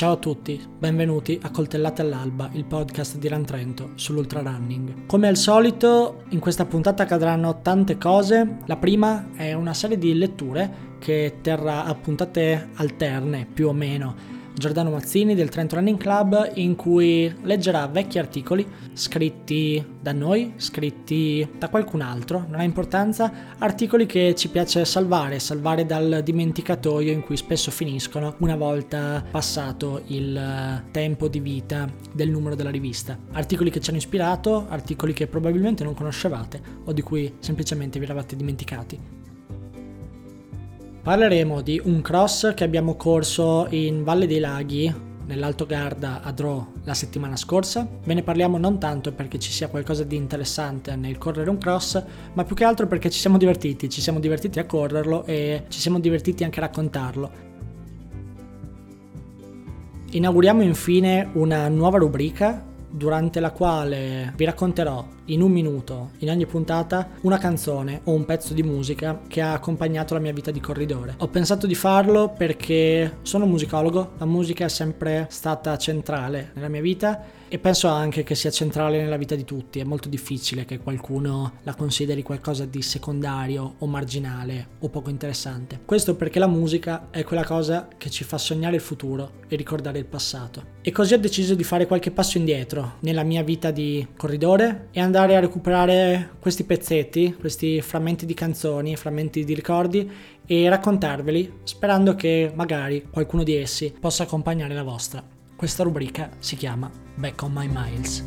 Ciao a tutti, benvenuti a Coltellate all'Alba, il podcast di Run Trento sull'ultra running. Come al solito, in questa puntata accadranno tante cose. La prima è una serie di letture che terrà a puntate alterne, più o meno Giordano Mazzini del Trento Running Club in cui leggerà vecchi articoli scritti da noi, scritti da qualcun altro, non ha importanza, articoli che ci piace salvare, salvare dal dimenticatoio in cui spesso finiscono una volta passato il tempo di vita del numero della rivista. Articoli che ci hanno ispirato, articoli che probabilmente non conoscevate o di cui semplicemente vi eravate dimenticati. Parleremo di un cross che abbiamo corso in Valle dei Laghi, nell'Alto Garda a Dro la settimana scorsa. Ve ne parliamo non tanto perché ci sia qualcosa di interessante nel correre un cross, ma più che altro perché ci siamo divertiti, ci siamo divertiti a correrlo e ci siamo divertiti anche a raccontarlo. Inauguriamo infine una nuova rubrica durante la quale vi racconterò in un minuto, in ogni puntata, una canzone o un pezzo di musica che ha accompagnato la mia vita di corridore. Ho pensato di farlo perché sono musicologo, la musica è sempre stata centrale nella mia vita e penso anche che sia centrale nella vita di tutti. È molto difficile che qualcuno la consideri qualcosa di secondario o marginale o poco interessante. Questo perché la musica è quella cosa che ci fa sognare il futuro e ricordare il passato. E così ho deciso di fare qualche passo indietro nella mia vita di corridore e andare a recuperare questi pezzetti, questi frammenti di canzoni, frammenti di ricordi e raccontarveli sperando che magari qualcuno di essi possa accompagnare la vostra. Questa rubrica si chiama Back on My Miles.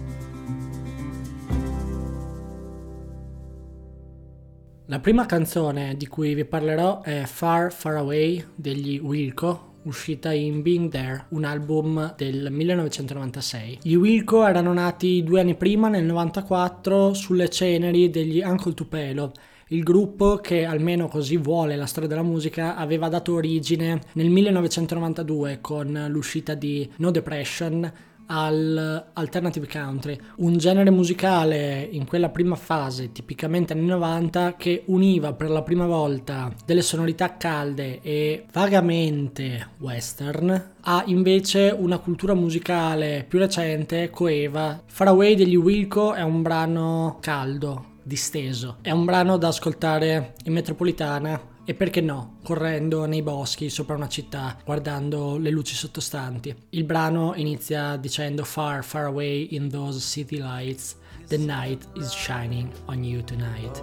La prima canzone di cui vi parlerò è Far Far Away degli Wilco, uscita in Being There, un album del 1996. Gli Wilco erano nati due anni prima, nel 94, sulle ceneri degli Uncle Tupelo il gruppo che almeno così vuole la storia della musica aveva dato origine nel 1992 con l'uscita di No Depression al alternative country, un genere musicale in quella prima fase, tipicamente anni 90, che univa per la prima volta delle sonorità calde e vagamente western a invece una cultura musicale più recente, coeva. Far Away degli Wilco è un brano caldo, disteso. È un brano da ascoltare in metropolitana e perché no, correndo nei boschi sopra una città, guardando le luci sottostanti. Il brano inizia dicendo Far, far away in those city lights, the night is shining on you tonight.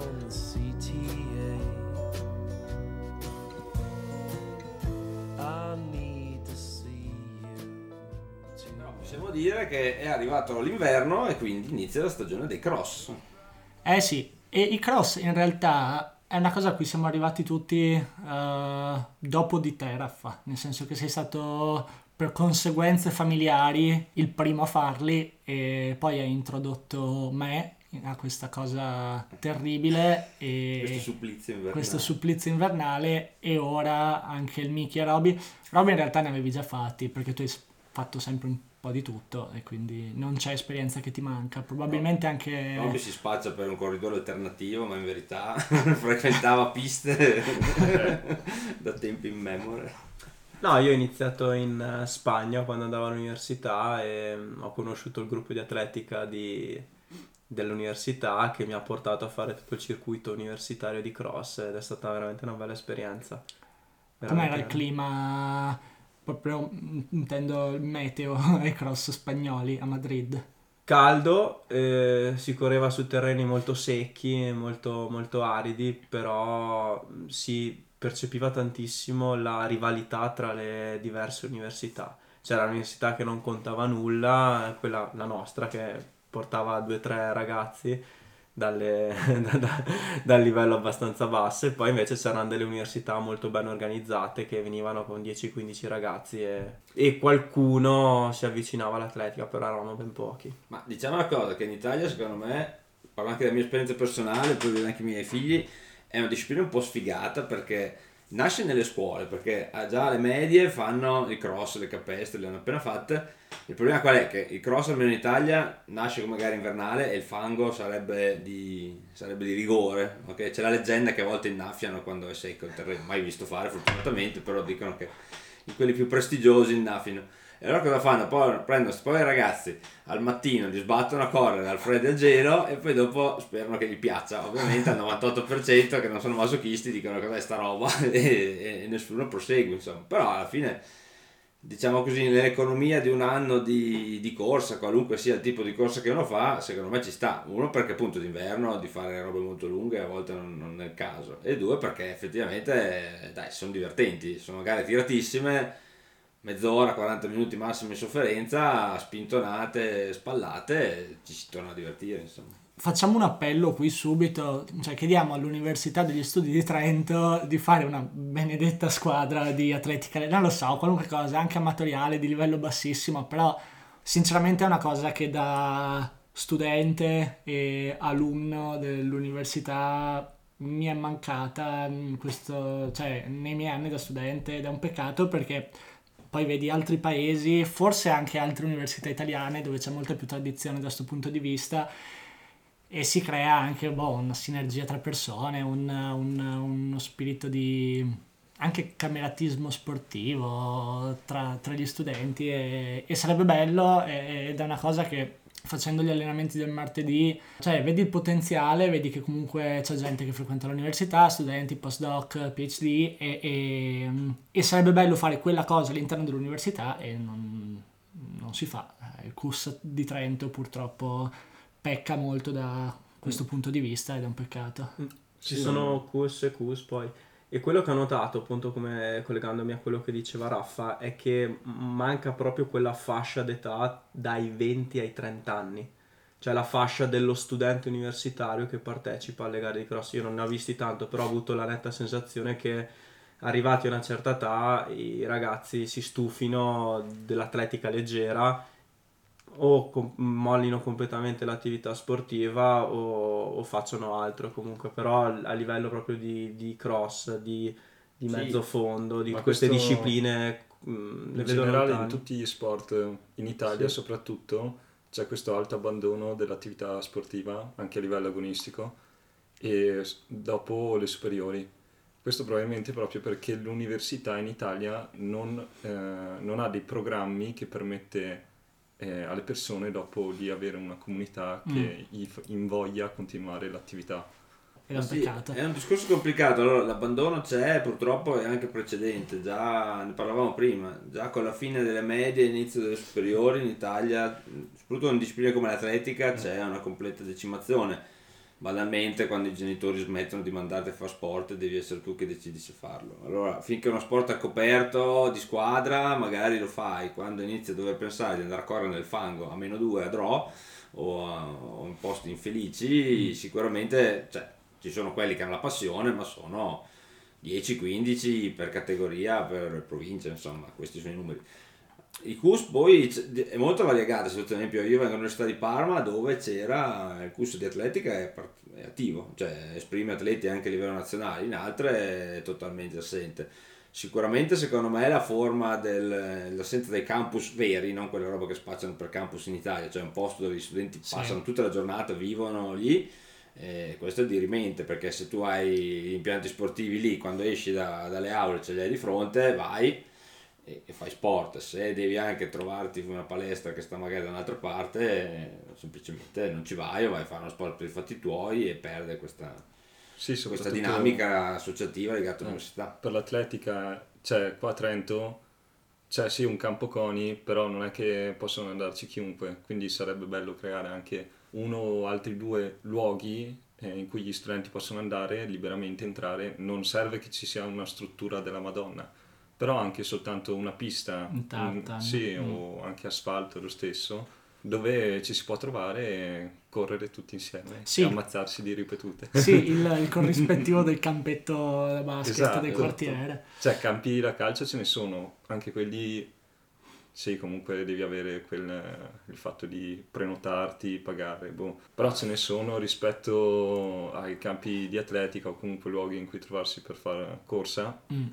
Possiamo dire che è arrivato l'inverno e quindi inizia la stagione dei cross. Eh sì, e i cross in realtà è una cosa a cui siamo arrivati tutti uh, dopo di te, Raffa, nel senso che sei stato per conseguenze familiari il primo a farli e poi hai introdotto me a questa cosa terribile e questo supplizio invernale. questo supplizio invernale e ora anche il Mickey e Robby. Robby in realtà ne avevi già fatti perché tu hai fatto sempre un po' di tutto e quindi non c'è esperienza che ti manca. Probabilmente no. anche... Non mi si spaccia per un corridore alternativo, ma in verità frequentava piste da tempi in memoria. No, io ho iniziato in eh, Spagna quando andavo all'università e mm, ho conosciuto il gruppo di atletica di, dell'università che mi ha portato a fare tutto il circuito universitario di cross ed è stata veramente una bella esperienza. Com'era il clima proprio intendo il meteo ai cross spagnoli a Madrid. Caldo, eh, si correva su terreni molto secchi, molto, molto aridi, però si percepiva tantissimo la rivalità tra le diverse università. C'era l'università che non contava nulla, quella la nostra che portava due o tre ragazzi dalle, da, da, dal livello abbastanza basso e poi invece c'erano delle università molto ben organizzate che venivano con 10-15 ragazzi e, e, qualcuno si avvicinava all'atletica, però erano ben pochi. Ma diciamo una cosa, che in Italia secondo me, parlo anche della mia esperienza personale, poi vedo anche i miei figli, è una disciplina un po' sfigata perché nasce nelle scuole perché già alle medie fanno i cross, le capestre, le hanno appena fatte. Il problema qual è? Che il cross almeno in Italia nasce come gara invernale e il fango sarebbe di, sarebbe di rigore. Okay? C'è la leggenda che a volte innaffiano quando è secco il terreno, mai visto fare fortunatamente, però dicono che quelli più prestigiosi innaffino. E allora cosa fanno? Poi prendono poi i ragazzi al mattino, li sbattono a correre al freddo e al gelo e poi dopo sperano che gli piaccia. Ovviamente al 98% che non sono masochisti dicono cos'è sta roba e, e nessuno prosegue, insomma. Però alla fine diciamo così, nell'economia di un anno di, di, corsa, qualunque sia il tipo di corsa che uno fa, secondo me ci sta. Uno perché appunto d'inverno di fare robe molto lunghe a volte non, non è il caso. E due perché effettivamente, dai, sono divertenti, sono gare tiratissime mezz'ora, 40 minuti massimo in sofferenza, spintonate, spallate, ci si torna a divertire insomma. Facciamo un appello qui subito, cioè chiediamo all'Università degli Studi di Trento di fare una benedetta squadra di atletica, non lo so, qualunque cosa, anche amatoriale di livello bassissimo, però sinceramente è una cosa che da studente e alunno dell'università mi è mancata questo, cioè, nei miei anni da studente ed è un peccato perché poi vedi altri paesi, forse anche altre università italiane dove c'è molta più tradizione da questo punto di vista e si crea anche boh, una sinergia tra persone, un, un, uno spirito di anche cameratismo sportivo tra, tra gli studenti e, e sarebbe bello ed è una cosa che facendo gli allenamenti del martedì, cioè vedi il potenziale, vedi che comunque c'è gente che frequenta l'università, studenti, postdoc, PhD e, e, e sarebbe bello fare quella cosa all'interno dell'università e non, non si fa. Il CUS di Trento purtroppo pecca molto da questo punto di vista ed è un peccato. Ci sono CUS e CUS poi. E quello che ho notato, appunto, come collegandomi a quello che diceva Raffa, è che manca proprio quella fascia d'età dai 20 ai 30 anni. Cioè la fascia dello studente universitario che partecipa alle gare di cross. Io non ne ho visti tanto, però ho avuto la netta sensazione che arrivati a una certa età i ragazzi si stufino dell'atletica leggera o com- mollino completamente l'attività sportiva o, o, facciano altro comunque, però a, livello proprio di, di cross, di, di sì, mezzo fondo, di queste discipline... Mh, mm, in generale in tutti gli sport, in Italia sì. soprattutto, c'è questo alto abbandono dell'attività sportiva, anche a livello agonistico, e dopo le superiori. Questo probabilmente proprio perché l'università in Italia non, eh, non ha dei programmi che permette eh, alle persone dopo di avere una comunità che mm. invoglia a continuare l'attività. È un, sì, è un discorso complicato, allora l'abbandono c'è purtroppo è anche precedente, già ne parlavamo prima, già con la fine delle medie e inizio delle superiori in Italia, soprattutto in discipline come l'atletica, c'è una completa decimazione banalmente quando i genitori smettono di mandarti a fare sport devi essere tu che decidi se farlo. Allora finché uno sport è coperto di squadra magari lo fai. Quando inizi a dover pensare di andare a correre nel fango a meno due a draw o, a, o in posti infelici mm. sicuramente cioè, ci sono quelli che hanno la passione ma sono 10-15 per categoria per provincia insomma questi sono i numeri i CUS poi è molto variegata, ad esempio io vengo all'Università di Parma dove c'era il CUS di atletica è, è attivo, cioè esprime atleti anche a livello nazionale, in altre è totalmente assente. Sicuramente secondo me la forma dell'assenza dei campus veri, non quelle roba che spacciano per campus in Italia, cioè un posto dove gli studenti sì. passano tutta la giornata, vivono lì, eh, questo è dirimente perché se tu hai impianti sportivi lì, quando esci da, dalle aule ce li hai di fronte, vai e, e, fai sport, se devi anche trovarti una palestra che sta magari da un'altra parte, semplicemente non ci vai o vai a fare uno sport per i fatti tuoi e perde questa, sì, questa dinamica associativa legata all'università. Per l'atletica, cioè qua a Trento c'è sì un campo coni, però non è che possono andarci chiunque, quindi sarebbe bello creare anche uno o altri due luoghi eh, in cui gli studenti possono andare liberamente entrare, non serve che ci sia una struttura della Madonna però anche soltanto una pista, un, sì, mm. o anche asfalto lo stesso, dove ci si può trovare e correre tutti insieme sì. e ammazzarsi di ripetute. Sì, il, il corrispettivo del campetto da basket esatto, del esatto. quartiere. Cioè, campi da calcio ce ne sono, anche quelli sì, comunque devi avere quel, il fatto di prenotarti, pagare, boh. però ce ne sono rispetto ai campi di atletica o comunque luoghi in cui trovarsi per fare corsa. Mm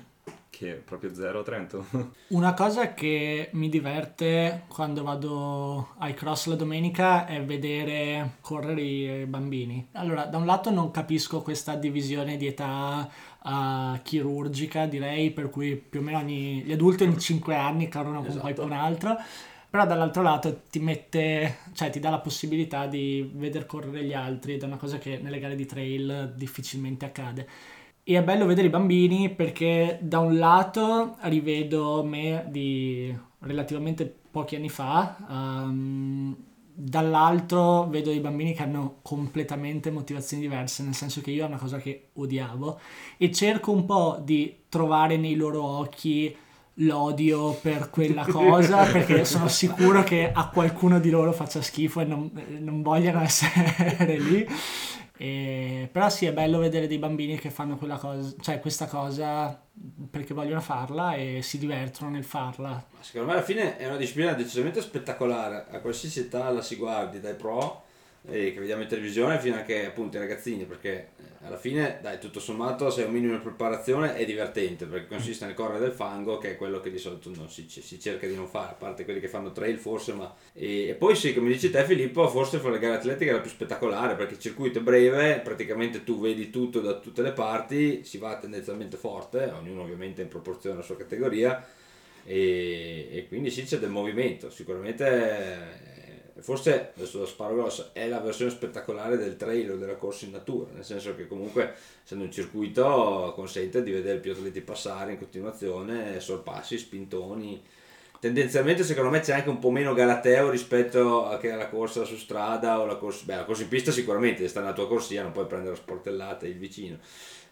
che è proprio zero a Trento. Una cosa che mi diverte quando vado ai cross la domenica è vedere correre i bambini. Allora, da un lato non capisco questa divisione di età uh, chirurgica, direi, per cui più o meno ogni, gli adulti ogni 5 anni corrono con esatto. qualcun altro però dall'altro lato ti mette, cioè ti dà la possibilità di vedere correre gli altri ed è una cosa che nelle gare di trail difficilmente accade. E è bello vedere i bambini perché da un lato rivedo me di relativamente pochi anni fa, um, dall'altro vedo i bambini che hanno completamente motivazioni diverse, nel senso che io è una cosa che odiavo e cerco un po' di trovare nei loro occhi l'odio per quella cosa perché sono sicuro che a qualcuno di loro faccia schifo e non, non vogliano essere lì e, però sì, è bello vedere dei bambini che fanno quella cosa, cioè questa cosa perché vogliono farla e si divertono nel farla. Secondo me alla fine è una disciplina decisamente spettacolare, a qualsiasi età la si guardi, dai pro eh, che vediamo in televisione fino anche appunto ai ragazzini perché eh, alla fine dai tutto sommato se hai un minimo di preparazione è divertente perché consiste nel correre del fango che è quello che di solito non si, si cerca di non fare a parte quelli che fanno trail forse ma e, e, poi sì come dici te Filippo forse fra le gare atletiche è la più spettacolare perché il circuito è breve praticamente tu vedi tutto da tutte le parti si va tendenzialmente forte ognuno ovviamente in proporzione alla sua categoria e, e quindi sì c'è del movimento sicuramente forse adesso lo sparo grosso è la versione spettacolare del trail o della corsa in natura nel senso che comunque essendo un circuito consente di vedere più atleti passare in continuazione sorpassi, spintoni. Tendenzialmente secondo me c'è anche un po' meno galateo rispetto alla corsa su strada o la corsa, beh, la corsa in pista sicuramente sta nella tua corsia non puoi prendere la sportellata il vicino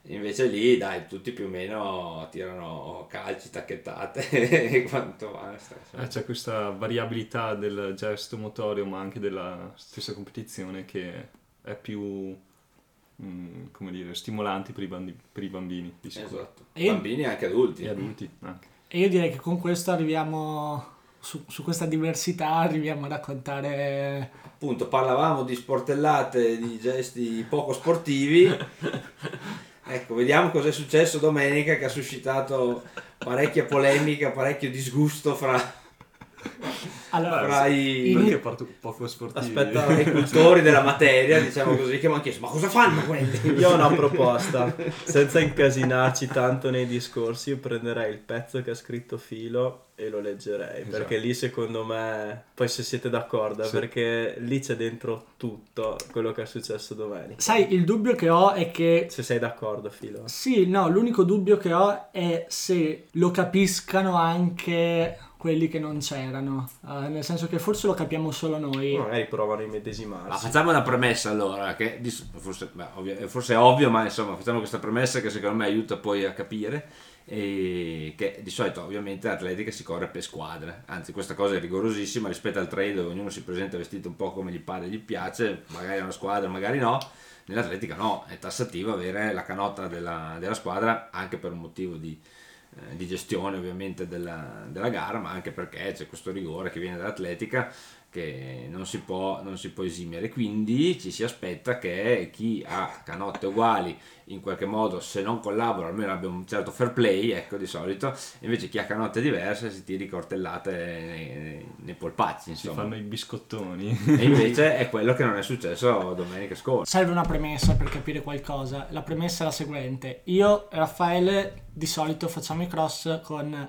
Invece lì, dai, tutti più o meno tirano calci, tacchettate e quanto basta. Eh, c'è questa variabilità del gesto motorio, ma anche della stessa competizione che è più, mh, mm, come dire, stimolante per i, bandi- per i bambini. Di esatto. E bambini e anche adulti. E adulti anche. E io direi che con questo arriviamo su, su, questa diversità arriviamo a raccontare. Appunto, parlavamo di sportellate, di gesti poco sportivi. Ecco, vediamo cosa è successo domenica che ha suscitato parecchia polemica, parecchio disgusto fra allora, fra i, perché parto poco sportivi aspetta, i cultori della materia, diciamo così, che mi hanno chiesto ma cosa fanno quelli? Io ho una proposta, senza incasinarci tanto nei discorsi, io prenderei il pezzo che ha scritto Filo e lo leggerei, esatto. perché lì secondo me, poi se siete d'accordo, sì. perché lì c'è dentro tutto quello che è successo domenica. Sai, il dubbio che ho è che... Se sei d'accordo, Filo. Sì, no, l'unico dubbio che ho è se lo capiscano anche quelli che non c'erano, uh, nel senso che forse lo capiamo solo noi. Magari provano a immedesimarsi. Ma facciamo una premessa allora, che forse, beh, ovvio, forse è ovvio, ma insomma facciamo questa premessa che secondo me aiuta poi a capire. E che di solito ovviamente l'atletica si corre per squadre, anzi questa cosa è rigorosissima rispetto al trail dove ognuno si presenta vestito un po' come gli pare e gli piace, magari è una squadra, magari no, nell'atletica no, è tassativo avere la canotta della, della squadra anche per un motivo di, eh, di gestione ovviamente della, della, gara, ma anche perché c'è questo rigore che viene dall'atletica che non si, può, non si può esimere. Quindi ci si aspetta che chi ha canotte uguali in qualche modo, se non collabora, almeno abbia un certo fair play, ecco di solito, invece chi ha canotte diverse si tiri cortellate nei, nei polpacci. Insomma. Si fanno i biscottoni. E invece è quello che non è successo domenica scorsa. Serve una premessa per capire qualcosa. La premessa è la seguente. Io e Raffaele di solito facciamo i cross con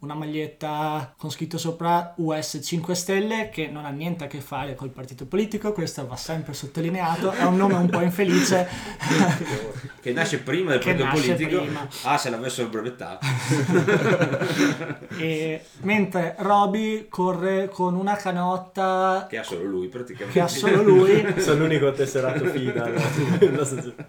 una maglietta con scritto sopra US 5 Stelle che non ha niente a che fare col partito politico, questo va sempre sottolineato, è un nome un po' infelice. che nasce prima del partito politico. Prima. Ah, se l'avessero brevettato. e, mentre Roby corre con una canotta... Che ha solo lui praticamente. Che ha solo lui. Sono l'unico tesserato fida.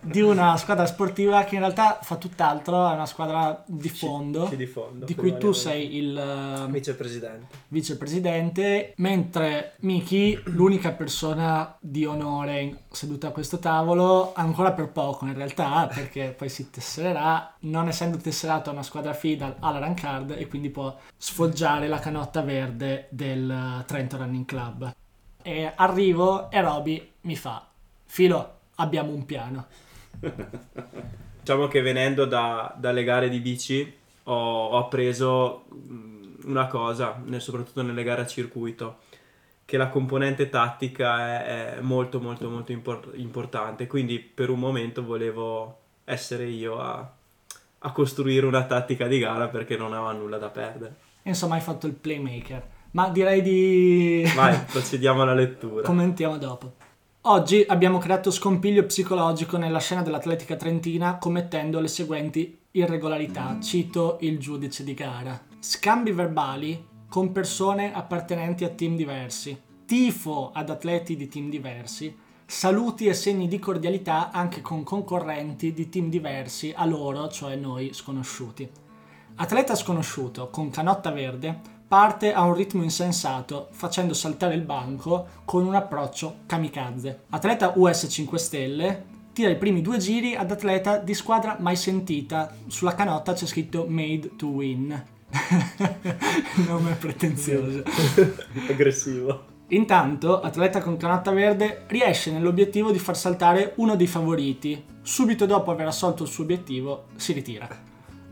di una squadra sportiva che in realtà fa tutt'altro, è una squadra di fondo. Sì, di, fondo di cui tu sei il uh, vicepresidente. vicepresidente, mentre Miki, l'unica persona di onore seduta a questo tavolo, ancora per poco in realtà, perché poi si tessererà, non essendo tesserato a una squadra FIDA alla rank card e quindi può sfoggiare la canotta verde del Trento Running Club. E arrivo e Roby mi fa, Filo, abbiamo un piano. diciamo che venendo da, dalle gare di bici ho, ho appreso una cosa, soprattutto nelle gare a circuito, che la componente tattica è, è molto molto molto import- importante, quindi per un momento volevo essere io a, a costruire una tattica di gara perché non aveva nulla da perdere. Insomma hai fatto il playmaker, ma direi di... Vai, procediamo alla lettura. Commentiamo dopo. Oggi abbiamo creato scompiglio psicologico nella scena dell'Atletica Trentina commettendo le seguenti irregolarità. Cito il giudice di gara. Scambi verbali con persone appartenenti a team diversi. Tifo ad atleti di team diversi. Saluti e segni di cordialità anche con concorrenti di team diversi a loro, cioè noi sconosciuti. Atleta sconosciuto con canotta verde parte a un ritmo insensato, facendo saltare il banco con un approccio kamikaze. Atleta US 5 Stelle tira i primi due giri ad atleta di squadra mai sentita. Sulla canotta c'è scritto Made to Win. Nome pretenzioso. Aggressivo. Intanto, atleta con canotta verde riesce nell'obiettivo di far saltare uno dei favoriti. Subito dopo aver assolto il suo obiettivo, si ritira.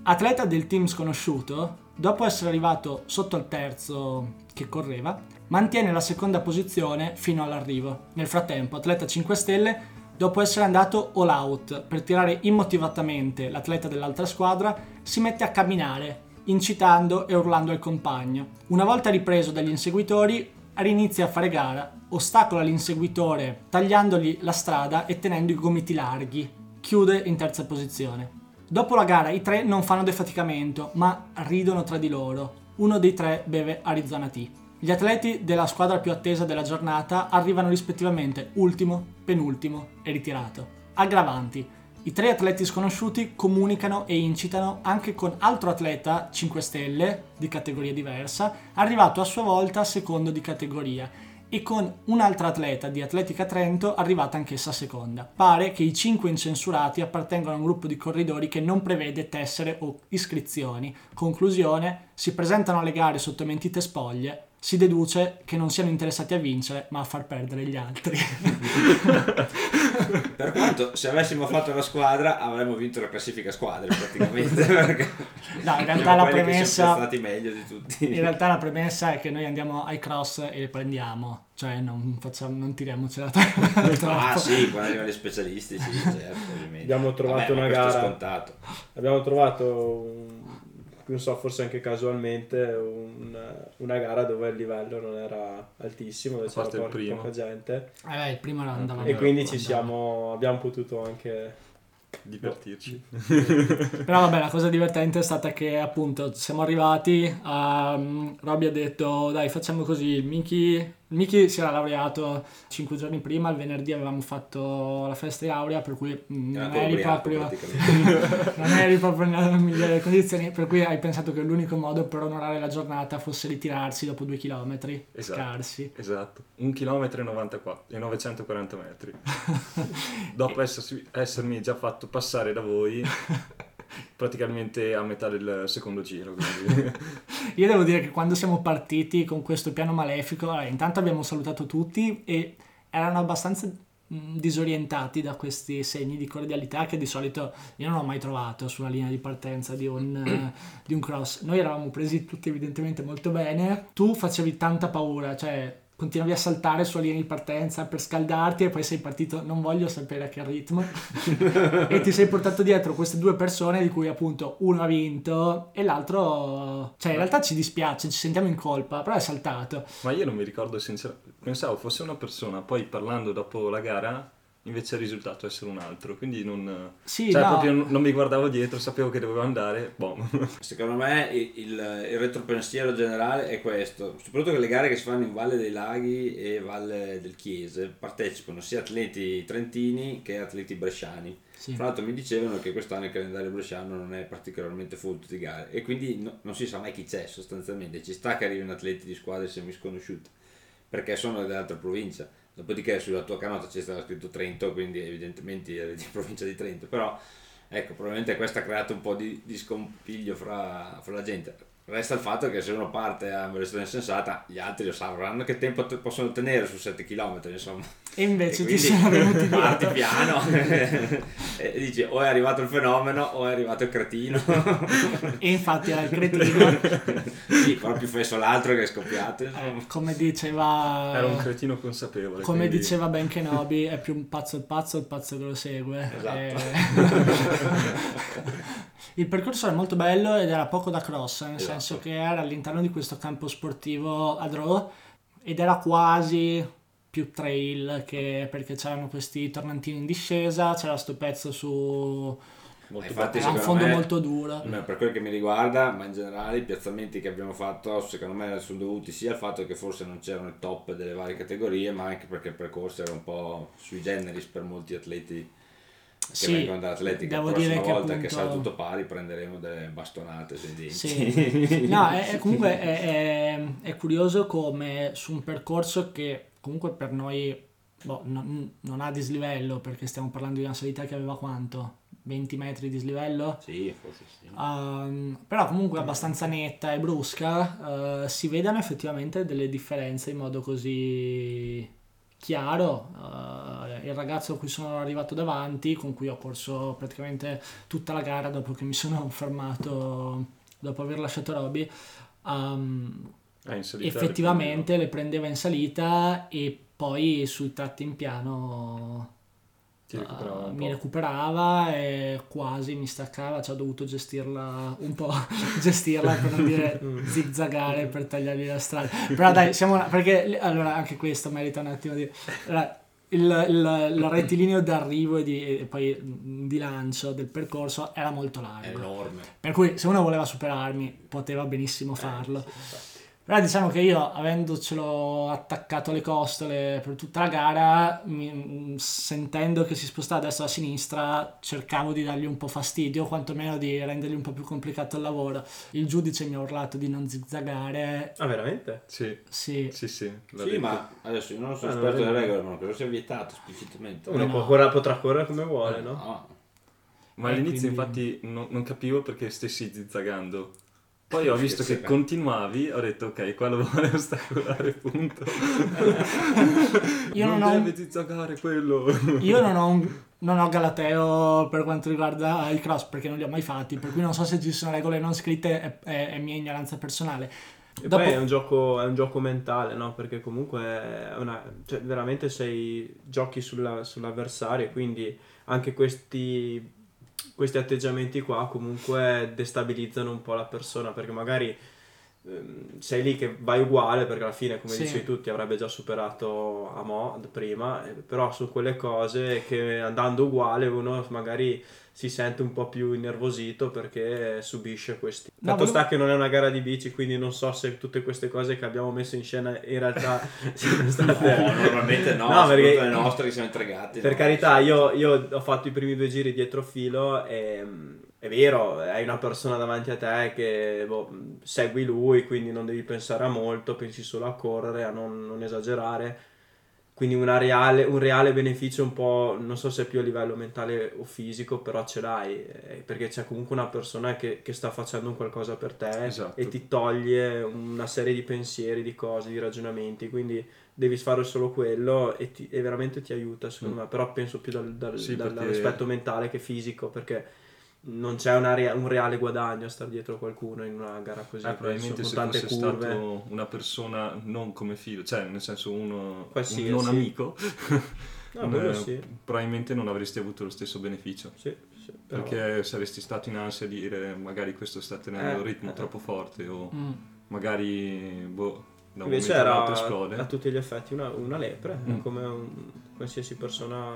Atleta del team sconosciuto, dopo essere arrivato sotto il terzo che correva, mantiene la seconda posizione fino all'arrivo. Nel frattempo, atleta 5 stelle, dopo essere andato all out per tirare immotivatamente l'atleta dell'altra squadra, si mette a camminare, incitando e urlando al compagno. Una volta ripreso dagli inseguitori, rinizia a fare gara, ostacola l'inseguitore tagliandogli la strada e tenendo i gomiti larghi. Chiude in terza posizione. Dopo la gara i tre non fanno defaticamento, ma ridono tra di loro. Uno dei tre beve Arizona Tea. Gli atleti della squadra più attesa della giornata arrivano rispettivamente ultimo, penultimo e ritirato. Aggravanti. I tre atleti sconosciuti comunicano e incitano anche con altro atleta 5 stelle di categoria diversa, arrivato a sua volta secondo di categoria e con un'altra atleta di Atletica Trento arrivata anch'essa seconda. Pare che i cinque incensurati appartengano a un gruppo di corridori che non prevede tessere o iscrizioni. Conclusione, si presentano alle gare sotto mentite spoglie, si deduce che non siano interessati a vincere ma a far perdere gli altri. per quanto se avessimo fatto la squadra avremmo vinto la classifica squadre praticamente. no, in realtà la premessa... stati meglio di tutti. In realtà la premessa è che noi andiamo ai cross e le prendiamo. Cioè non, facciamo, non tiriamocela troppo. ah sì, quando arrivano gli specialisti, sì, certo, ovviamente. Abbiamo trovato Vabbè, una gara... Scontato. Abbiamo trovato un non so, forse anche casualmente una, una, gara dove il livello non era altissimo, dove c'era poca, poca gente. Eh beh, il primo andava E quindi ci siamo, abbiamo potuto anche divertirci. Però vabbè, la cosa divertente è stata che appunto siamo arrivati, um, Robby ha detto dai facciamo così, Miki Miki si era laureato 5 giorni prima, il venerdì avevamo fatto la festa di laurea, per cui non eri, proprio, non eri proprio nelle migliori condizioni, per cui hai pensato che l'unico modo per onorare la giornata fosse ritirarsi dopo due chilometri esatto, scarsi. Esatto, un chilometro e, 94, e 940 metri. dopo essersi, essermi già fatto passare da voi praticamente a metà del secondo giro. Io devo dire che quando siamo partiti con questo piano malefico, allora, intanto abbiamo salutato tutti e erano abbastanza mm, disorientati da questi segni di cordialità che di solito io non ho mai trovato sulla linea di partenza di un, di un cross. Noi eravamo presi tutti evidentemente molto bene, tu facevi tanta paura, cioè continuavi a saltare sulla linea di partenza per scaldarti e poi sei partito, non voglio sapere a che ritmo, e ti sei portato dietro queste due persone di cui appunto uno ha vinto e l'altro, cioè in realtà ci dispiace, ci sentiamo in colpa, però è saltato. Ma io non mi ricordo sinceramente, pensavo fosse una persona, poi parlando dopo la gara invece il risultato essere un altro, quindi non, sì, cioè, no. proprio non mi guardavo dietro, sapevo che dovevo andare, boh. Secondo me il, il, il retropensiero generale è questo, soprattutto che le gare che si fanno in Valle dei Laghi e Valle del Chiese partecipano sia atleti trentini che atleti bresciani Sì. Fra l'altro mi dicevano che quest'anno il calendario bresciano non è particolarmente folto di gare e quindi no, non si sa mai chi c'è sostanzialmente, ci sta che arrivino atleti di squadre semisconosciute perché sono dell'altra provincia, dopodiché sulla tua canota c'è stato scritto Trento, quindi evidentemente eri di provincia di Trento, però ecco, probabilmente questo ha creato un po' di, di scompiglio fra, fra la gente Resta il fatto che se uno parte a velocità insensata, gli altri lo sapranno che tempo possono ottenere su 7 km, insomma. E invece e ti sono venuti Parti piano e dici o è arrivato il fenomeno o è arrivato il cretino. e infatti era il cretino. sì, proprio fesso l'altro che è scoppiato. Eh, come diceva... Era un cretino consapevole. Come quindi... diceva Ben Kenobi, è più un pazzo il pazzo, il pazzo che lo segue. Esatto. E... il percorso era molto bello ed era poco da cross, nel esatto. senso che era all'interno di questo campo sportivo a draw ed era quasi più trail che perché c'erano questi tornantini in discesa, c'era questo pezzo su Molto Infatti, era un fondo me, molto duro. Per quel che mi riguarda, ma in generale i piazzamenti che abbiamo fatto secondo me sono dovuti sia al fatto che forse non c'erano i top delle varie categorie, ma anche perché il percorso era un po' sui generis per molti atleti che sì, vengono dall'atletica. Devo la prossima volta che, appunto... che sarà tutto pari prenderemo delle bastonate sui denti. Sì. no, è, è comunque è, è, è curioso come su un percorso che comunque per noi boh, non, non, ha dislivello perché stiamo parlando di una salita che aveva quanto? 20 metri di dislivello? Sì, forse sì. Um, però comunque abbastanza netta e brusca, uh, si vedono effettivamente delle differenze in modo così chiaro. Uh, il ragazzo a cui sono arrivato davanti, con cui ho corso praticamente tutta la gara dopo che mi sono fermato, dopo aver lasciato Roby, um, effettivamente le prendeva in salita e poi sui tratti in piano uh, mi recuperava e quasi mi staccava, ci ho dovuto gestirla un po', gestirla per non dire zigzagare per tagliargli la strada. Però dai, siamo perché allora anche questo merita un attimo di allora, il, il, il, rettilineo d'arrivo e, di, e, poi di lancio del percorso era molto largo. Enorme. Per cui se uno voleva superarmi poteva benissimo eh, farlo. Eh, sì, però diciamo che io, avendocelo attaccato alle costole per tutta la gara, mi, sentendo che si spostava da destra a sinistra, cercavo di dargli un po' fastidio, quantomeno di rendergli un po' più complicato il lavoro. Il giudice mi ha urlato di non zizzagare. Ah, veramente? Sì. Sì, sì. Sì, sì ma adesso io non sono ah, esperto delle regole, ma credo sia vietato esplicitamente. Uno no. correre, potrà correre come vuole, no? no. Ma all'inizio quindi... infatti non, non capivo perché stessi zizzagando. Poi ho visto che continuavi, ho detto ok, qua lo vuole ostacolare, punto. io non, non ho zizzagare quello. io non ho, un, non ho Galateo per quanto riguarda i cross, perché non li ho mai fatti, per cui non so se ci sono regole non scritte, è, è, è mia ignoranza personale. E Dopo... poi è un, gioco, è un gioco mentale, no? Perché comunque è una, cioè, veramente sei giochi sulla, sull'avversario, quindi anche questi questi atteggiamenti qua comunque destabilizzano un po' la persona perché magari ehm, sei lì che vai uguale perché alla fine come sì. dicevi tu ti avrebbe già superato a Mo prima eh, però su quelle cose che andando uguale uno magari si sente un po' più innervosito perché subisce questi. No, Tanto volevo... sta che non è una gara di bici, quindi non so se tutte queste cose che abbiamo messo in scena in realtà siano state. No, normalmente no, no perché le nostre che siamo entregati. Per no, carità, io, io, ho fatto i primi due giri dietro filo e è vero, hai una persona davanti a te che boh, segui lui, quindi non devi pensare a molto, pensi solo a correre, a non, non esagerare quindi reale, un reale beneficio un po', non so se più a livello mentale o fisico, però ce l'hai, eh, perché c'è comunque una persona che, che, sta facendo un qualcosa per te esatto. e ti toglie una serie di pensieri, di cose, di ragionamenti, quindi devi fare solo quello e, ti, e veramente ti aiuta secondo mm. me, però penso più dal, dal, sì, dall'aspetto perché... mentale che fisico, perché non c'è rea- un reale guadagno a stare dietro qualcuno in una gara così. Eh, probabilmente se fosse curve. stato una persona non come figlio, cioè nel senso uno un non amico, no, eh, sì. probabilmente non avresti avuto lo stesso beneficio. Sì, sì, però... Perché saresti stato in ansia di dire magari questo sta tenendo eh, un ritmo eh. troppo forte o mm. magari boh, da un Invece era a tutti gli effetti una, una lepre, mm. come un, qualsiasi persona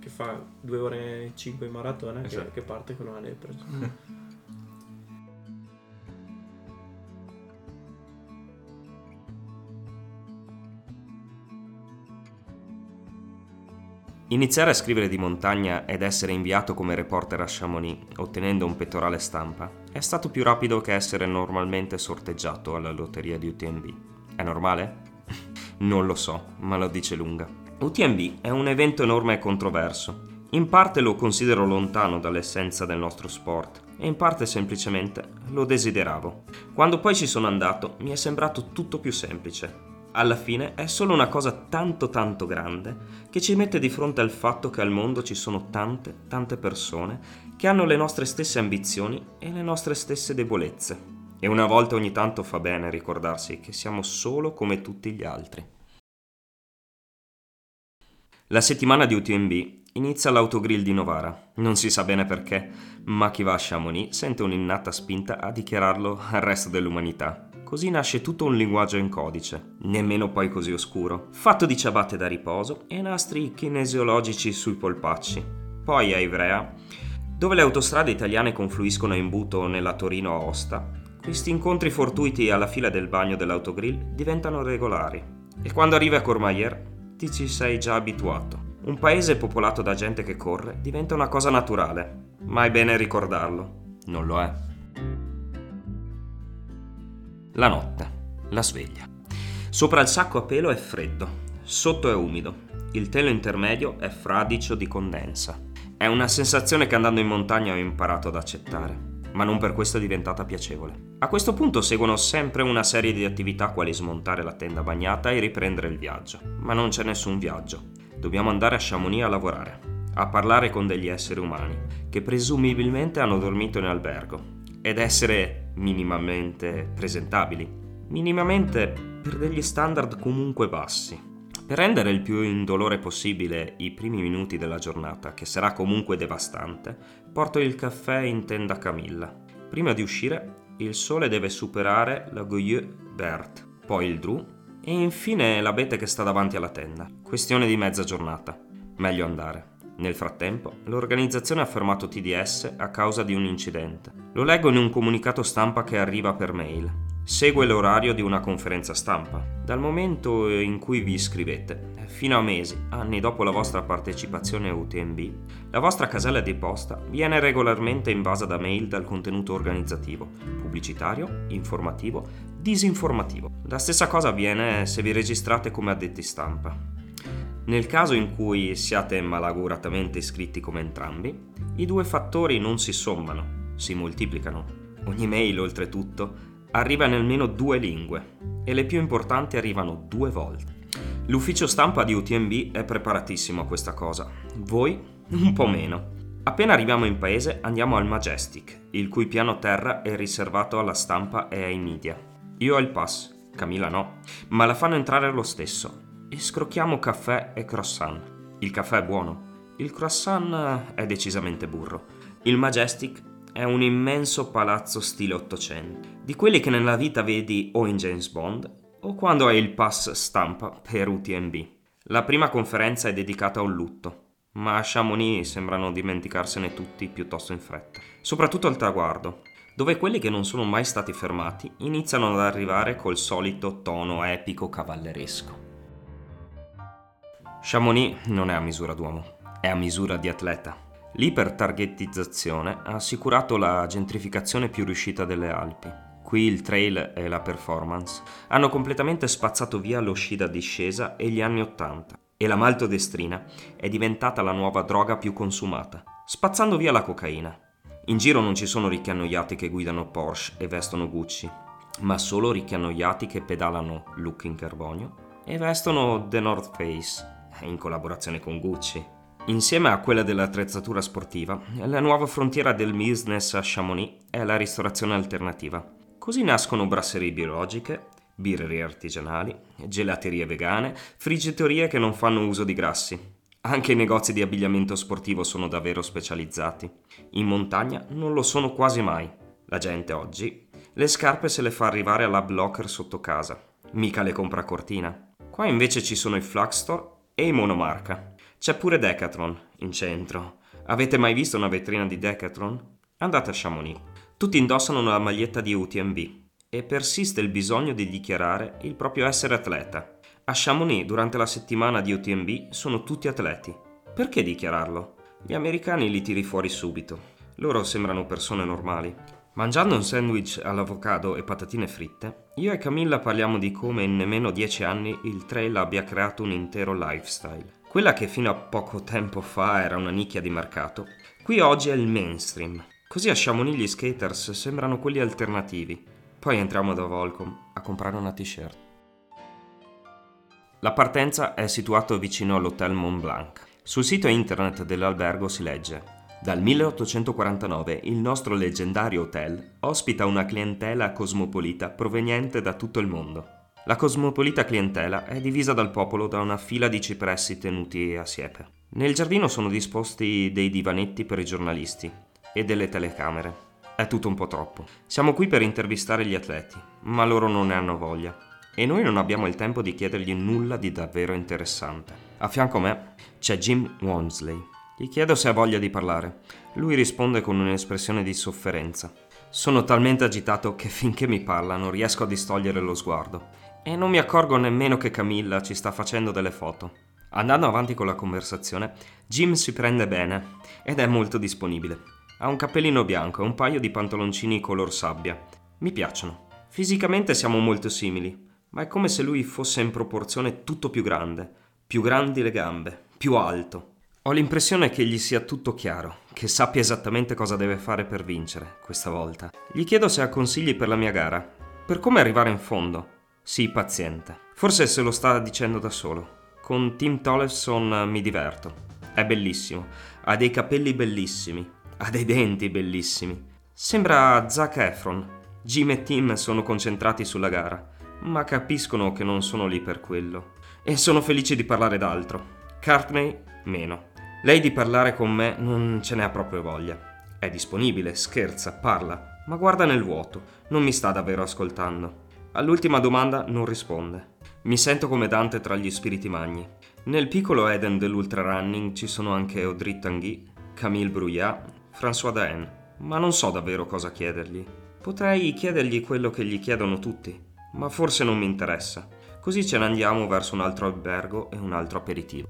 che fa due ore e cinque in maratona esatto. che, che, parte con una lepre. Mm. Iniziare a scrivere di montagna ed essere inviato come reporter a Chamonix, ottenendo un pettorale stampa, è stato più rapido che essere normalmente sorteggiato alla lotteria di UTMB. È normale? non lo so, ma lo dice lunga. UTMB è un evento enorme e controverso. In parte lo considero lontano dall'essenza del nostro sport e in parte semplicemente lo desideravo. Quando poi ci sono andato mi è sembrato tutto più semplice alla fine è solo una cosa tanto tanto grande che ci mette di fronte al fatto che al mondo ci sono tante, tante persone che hanno le nostre stesse ambizioni e le nostre stesse debolezze. E una volta ogni tanto fa bene ricordarsi che siamo solo come tutti gli altri. La settimana di UTMB inizia all'autogrill di Novara. Non si sa bene perché, ma chi va a Chamonix sente un'innata spinta a dichiararlo al resto dell'umanità. Così nasce tutto un linguaggio in codice, nemmeno poi così oscuro, fatto di ciabatte da riposo e nastri kinesiologici sui polpacci. Poi a Ivrea, dove le autostrade italiane confluiscono in Buto nella Torino-Aosta, questi incontri fortuiti alla fila del bagno dell'autogrill diventano regolari. E quando arrivi a Courmayeur ti ci sei già abituato. Un paese popolato da gente che corre diventa una cosa naturale, ma è bene ricordarlo. Non lo è. La notte, la sveglia. Sopra il sacco a pelo è freddo, sotto è umido, il telo intermedio è fradicio di condensa. È una sensazione che andando in montagna ho imparato ad accettare, ma non per questo è diventata piacevole. A questo punto seguono sempre una serie di attività quali smontare la tenda bagnata e riprendere il viaggio. Ma non c'è nessun viaggio. Dobbiamo andare a Chamonix a lavorare, a parlare con degli esseri umani, che presumibilmente hanno dormito in albergo, ed essere minimamente presentabili, minimamente per degli standard comunque bassi. Per rendere il più indolore possibile i primi minuti della giornata, che sarà comunque devastante, porto il caffè in tenda Camilla. Prima di uscire, il sole deve superare la Goyeux Verte, poi il Dru e infine l'abete che sta davanti alla tenda. Questione di mezza giornata. Meglio andare. Nel frattempo, l'organizzazione ha fermato TDS a causa di un incidente. Lo leggo in un comunicato stampa che arriva per mail. Segue l'orario di una conferenza stampa. Dal momento in cui vi iscrivete, fino a mesi, anni dopo la vostra partecipazione a UTMB, la vostra casella di posta viene regolarmente invasa da mail dal contenuto organizzativo, pubblicitario, informativo, disinformativo. La stessa cosa avviene se vi registrate come addetti stampa. Nel caso in cui siate malauguratamente iscritti come entrambi, i due fattori non si sommano, si moltiplicano. Ogni mail, oltretutto, arriva in almeno due lingue e le più importanti arrivano due volte. L'ufficio stampa di UTMB è preparatissimo a questa cosa, voi un po' meno. Appena arriviamo in paese andiamo al Majestic, il cui piano terra è riservato alla stampa e ai media. Io ho il pass, Camilla no, ma la fanno entrare lo stesso e scrocchiamo caffè e croissant. Il caffè è buono, il croissant è decisamente burro. Il Majestic è un immenso palazzo stile 800, di quelli che nella vita vedi o in James Bond o quando hai il pass stampa per UTMB. La prima conferenza è dedicata a un lutto, ma a Chamonix sembrano dimenticarsene tutti piuttosto in fretta, soprattutto al traguardo, dove quelli che non sono mai stati fermati iniziano ad arrivare col solito tono epico cavalleresco. Chamonix non è a misura d'uomo, è a misura di atleta. L'ipertargetizzazione ha assicurato la gentrificazione più riuscita delle Alpi. Qui il trail e la performance hanno completamente spazzato via lo sci da discesa e gli anni Ottanta e la maltodestrina è diventata la nuova droga più consumata, spazzando via la cocaina. In giro non ci sono ricchi annoiati che guidano Porsche e vestono Gucci, ma solo ricchi annoiati che pedalano look in carbonio e vestono The North Face in collaborazione con Gucci. Insieme a quella dell'attrezzatura sportiva, la nuova frontiera del business a Chamonix è la ristorazione alternativa. Così nascono brasserie biologiche, birrerie artigianali, gelaterie vegane, friggitorie che non fanno uso di grassi. Anche i negozi di abbigliamento sportivo sono davvero specializzati. In montagna non lo sono quasi mai. La gente oggi le scarpe se le fa arrivare alla blocker sotto casa. Mica le compra a Cortina. Qua invece ci sono i flag store e i monomarca. C'è pure Decathlon in centro. Avete mai visto una vetrina di Decathlon? Andate a Chamonix. Tutti indossano la maglietta di UTMB e persiste il bisogno di dichiarare il proprio essere atleta. A Chamonix durante la settimana di UTMB sono tutti atleti. perché dichiararlo? Gli americani li tiri fuori subito. Loro sembrano persone normali. Mangiando un sandwich all'avocado e patatine fritte, io e Camilla parliamo di come in nemmeno dieci anni il trail abbia creato un intero lifestyle. Quella che fino a poco tempo fa era una nicchia di mercato, qui oggi è il mainstream. Così a Chamonix gli skaters sembrano quelli alternativi. Poi entriamo da Volcom a comprare una t-shirt. La partenza è situato vicino all'Hotel Mont Blanc. Sul sito internet dell'albergo si legge dal 1849 il nostro leggendario hotel ospita una clientela cosmopolita proveniente da tutto il mondo. La cosmopolita clientela è divisa dal popolo da una fila di cipressi tenuti a siepe. Nel giardino sono disposti dei divanetti per i giornalisti e delle telecamere. È tutto un po' troppo. Siamo qui per intervistare gli atleti, ma loro non ne hanno voglia. E noi non abbiamo il tempo di chiedergli nulla di davvero interessante. A fianco a me c'è Jim Wansley, gli chiedo se ha voglia di parlare. Lui risponde con un'espressione di sofferenza. Sono talmente agitato che finché mi parla non riesco a distogliere lo sguardo. E non mi accorgo nemmeno che Camilla ci sta facendo delle foto. Andando avanti con la conversazione, Jim si prende bene ed è molto disponibile. Ha un cappellino bianco e un paio di pantaloncini color sabbia. Mi piacciono. Fisicamente siamo molto simili, ma è come se lui fosse in proporzione tutto più grande, più grandi le gambe, più alto. Ho l'impressione che gli sia tutto chiaro, che sappia esattamente cosa deve fare per vincere, questa volta. Gli chiedo se ha consigli per la mia gara, per come arrivare in fondo. Sii paziente. Forse se lo sta dicendo da solo. Con Tim Tollefson mi diverto. È bellissimo, ha dei capelli bellissimi, ha dei denti bellissimi. Sembra Zac Efron. Jim e Tim sono concentrati sulla gara, ma capiscono che non sono lì per quello. E sono felici di parlare d'altro. Cartney meno. Lei di parlare con me non ce ne ha proprio voglia. È disponibile, scherza, parla, ma guarda nel vuoto, non mi sta davvero ascoltando. All'ultima domanda non risponde. Mi sento come Dante tra gli spiriti magni. Nel piccolo Eden dell'ultrarunning ci sono anche Audrey Tanguy, Camille Brouillat, François Daen, ma non so davvero cosa chiedergli. Potrei chiedergli quello che gli chiedono tutti, ma forse non mi interessa. Così ce ne andiamo verso un altro albergo e un altro aperitivo.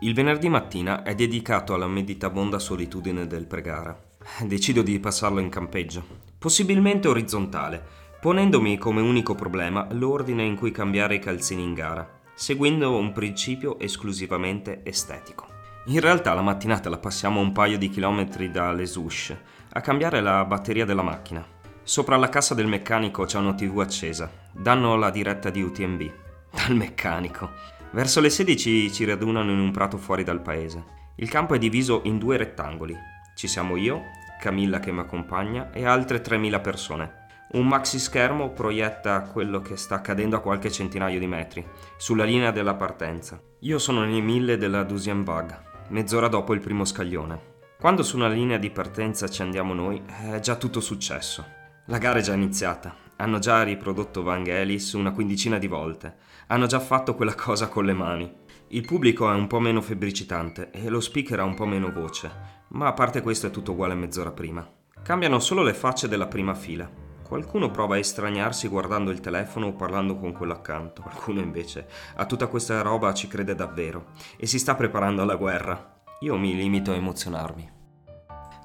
Il venerdì mattina è dedicato alla meditabonda solitudine del pregara. Decido di passarlo in campeggio, possibilmente orizzontale, ponendomi come unico problema l'ordine in cui cambiare i calzini in gara, seguendo un principio esclusivamente estetico. In realtà la mattinata la passiamo un paio di chilometri da Les a cambiare la batteria della macchina. Sopra la cassa del meccanico c'è una TV accesa. Danno la diretta di UTMB. Dal meccanico. Verso le 16 ci radunano in un prato fuori dal paese. Il campo è diviso in due rettangoli. Ci siamo io, Camilla che mi accompagna e altre 3.000 persone. Un maxi schermo proietta quello che sta accadendo a qualche centinaio di metri, sulla linea della partenza. Io sono nei mille della Dusian Bug, mezz'ora dopo il primo scaglione. Quando su una linea di partenza ci andiamo noi, è già tutto successo. La gara è già iniziata. Hanno già riprodotto Vangelis una quindicina di volte. Hanno già fatto quella cosa con le mani. Il pubblico è un po' meno febbricitante e lo speaker ha un po' meno voce, ma a parte questo è tutto uguale mezz'ora prima. Cambiano solo le facce della prima fila. Qualcuno prova a estraniarsi guardando il telefono o parlando con quello accanto, qualcuno invece a tutta questa roba ci crede davvero e si sta preparando alla guerra. Io mi limito a emozionarmi.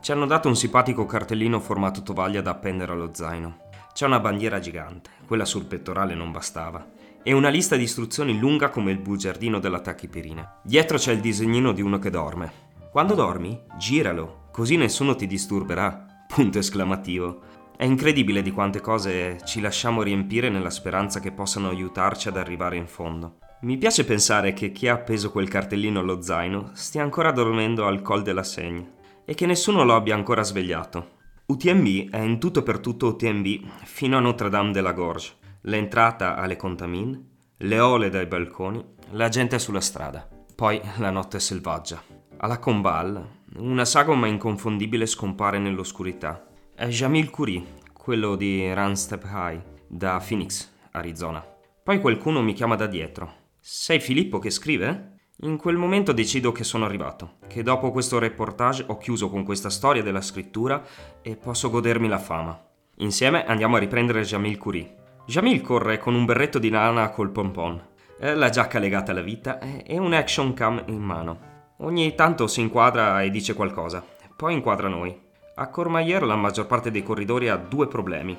Ci hanno dato un simpatico cartellino formato tovaglia da appendere allo zaino. C'è una bandiera gigante, quella sul pettorale non bastava, e una lista di istruzioni lunga come il bugiardino della tachipirina. Dietro c'è il disegnino di uno che dorme. Quando dormi, giralo, così nessuno ti disturberà. Punto esclamativo. È incredibile di quante cose ci lasciamo riempire nella speranza che possano aiutarci ad arrivare in fondo. Mi piace pensare che chi ha appeso quel cartellino allo zaino stia ancora dormendo al col della Segne e che nessuno lo abbia ancora svegliato. UTMB è in tutto per tutto UTMB fino a Notre Dame de la Gorge. L'entrata alle contamine, le ole dai balconi, la gente sulla strada. Poi la notte selvaggia. Alla Combal, una sagoma inconfondibile scompare nell'oscurità. È Jamil Curie, quello di Run Step High, da Phoenix, Arizona. Poi qualcuno mi chiama da dietro. Sei Filippo che scrive? In quel momento decido che sono arrivato, che dopo questo reportage ho chiuso con questa storia della scrittura e posso godermi la fama. Insieme andiamo a riprendere Jamil Curie. Jamil corre con un berretto di lana col pompon. la giacca legata alla vita e un action cam in mano. Ogni tanto si inquadra e dice qualcosa, poi inquadra noi. A Courmayeur la maggior parte dei corridori ha due problemi.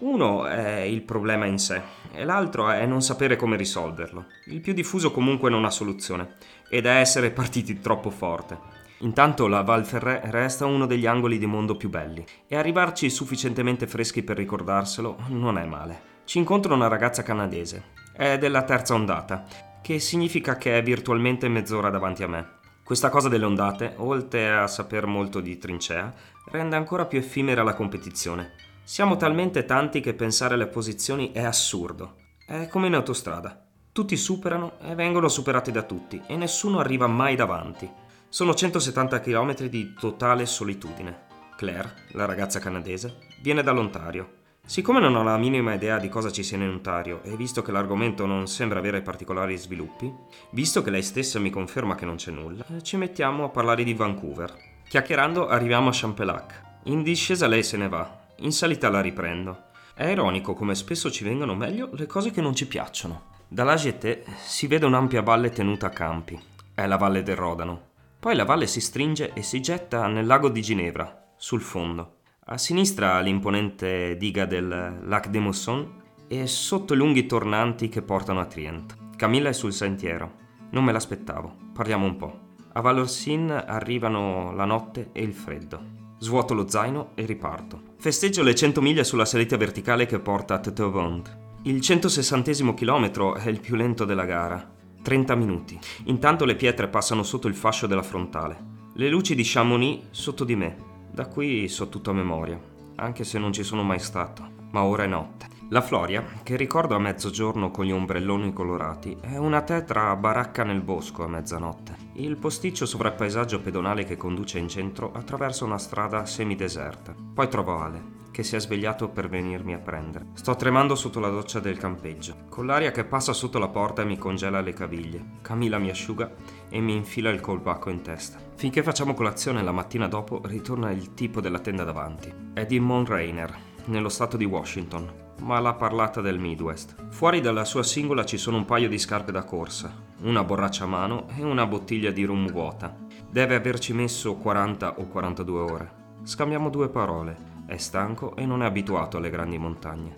Uno è il problema in sé e l'altro è non sapere come risolverlo. Il più diffuso comunque non ha soluzione ed è essere partiti troppo forte. Intanto la Val Ferré resta uno degli angoli di mondo più belli e arrivarci sufficientemente freschi per ricordarselo non è male. Ci incontra una ragazza canadese, è della terza ondata, che significa che è virtualmente mezz'ora davanti a me. Questa cosa delle ondate, oltre a saper molto di trincea, rende ancora più effimera la competizione. Siamo talmente tanti che pensare alle posizioni è assurdo. È come in autostrada. Tutti superano e vengono superati da tutti e nessuno arriva mai davanti. Sono 170 km di totale solitudine. Claire, la ragazza canadese, viene dall'Ontario. Siccome non ho la minima idea di cosa ci sia in Ontario e visto che l'argomento non sembra avere particolari sviluppi, visto che lei stessa mi conferma che non c'è nulla, ci mettiamo a parlare di Vancouver. Chiacchierando arriviamo a Champelac. In discesa lei se ne va, in salita la riprendo. È ironico come spesso ci vengono meglio le cose che non ci piacciono. Dalla GT si vede un'ampia valle tenuta a campi. È la valle del Rodano, poi la valle si stringe e si getta nel lago di Ginevra, sul fondo. A sinistra l'imponente diga del Lac de Mousson e sotto i lunghi tornanti che portano a Trient. Camilla è sul sentiero. Non me l'aspettavo. Parliamo un po'. A Valorsin arrivano la notte e il freddo. Svuoto lo zaino e riparto. Festeggio le 100 miglia sulla salita verticale che porta a Teteuvond. Il 160 chilometro è il più lento della gara. 30 minuti. Intanto le pietre passano sotto il fascio della frontale. Le luci di Chamonix sotto di me. Da qui so tutto a memoria, anche se non ci sono mai stato. Ma ora è notte. La Floria, che ricordo a mezzogiorno con gli ombrelloni colorati, è una tetra baracca nel bosco a mezzanotte. Il posticcio sovrappaesaggio pedonale che conduce in centro attraverso una strada semideserta. Poi trovo Ale, che si è svegliato per venirmi a prendere. Sto tremando sotto la doccia del campeggio, con l'aria che passa sotto la porta e mi congela le caviglie. Camilla mi asciuga e mi infila il colbacco in testa. Finché facciamo colazione la mattina dopo ritorna il tipo della tenda davanti. È di Mount Rainer, nello stato di Washington, ma l'ha parlata del Midwest. Fuori dalla sua singola ci sono un paio di scarpe da corsa, una borraccia a mano e una bottiglia di rum vuota. Deve averci messo 40 o 42 ore. Scambiamo due parole è stanco e non è abituato alle grandi montagne.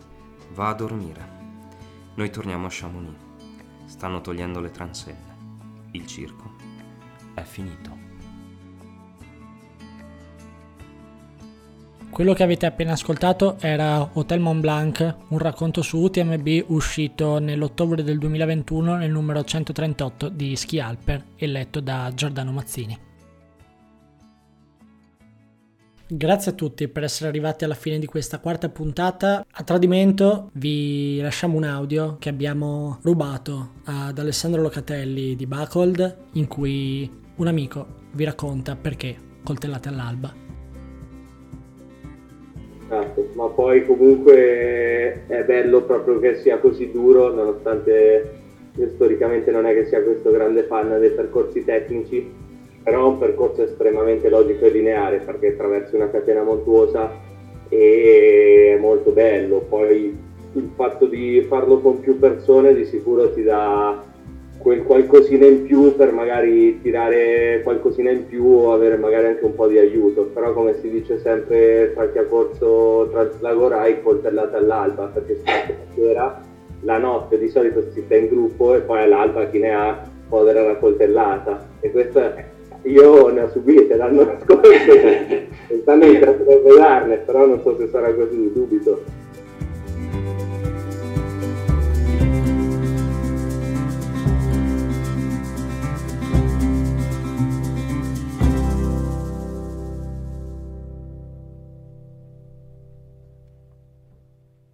Va a dormire. Noi torniamo a Chamonix. Stanno togliendo le transenne. Il circo è finito. Quello che avete appena ascoltato era Hotel Mont Blanc, un racconto su UTMB uscito nell'ottobre del 2021 nel numero 138 di Ski Alper e letto da Giordano Mazzini. Grazie a tutti per essere arrivati alla fine di questa quarta puntata. A tradimento vi lasciamo un audio che abbiamo rubato ad Alessandro Locatelli di Buckled in cui un amico vi racconta perché coltellate all'alba. Esatto, ma poi comunque è bello proprio che sia così duro nonostante io storicamente non è che sia questo grande fan dei percorsi tecnici però è un percorso estremamente logico e lineare perché attraversi una catena montuosa e è molto bello. Poi il fatto di farlo con più persone di sicuro ti dà quel qualcosina in più per magari tirare qualcosina in più o avere magari anche un po' di aiuto, però come si dice sempre tra chi ha corso Translagorai coltellata all'alba perché si fa sera, la notte di solito si sta in gruppo e poi all'alba chi ne ha può avere una coltellata e questo io ne ho subite l'anno scorso, pensando di darne, però non so se sarà così, dubito.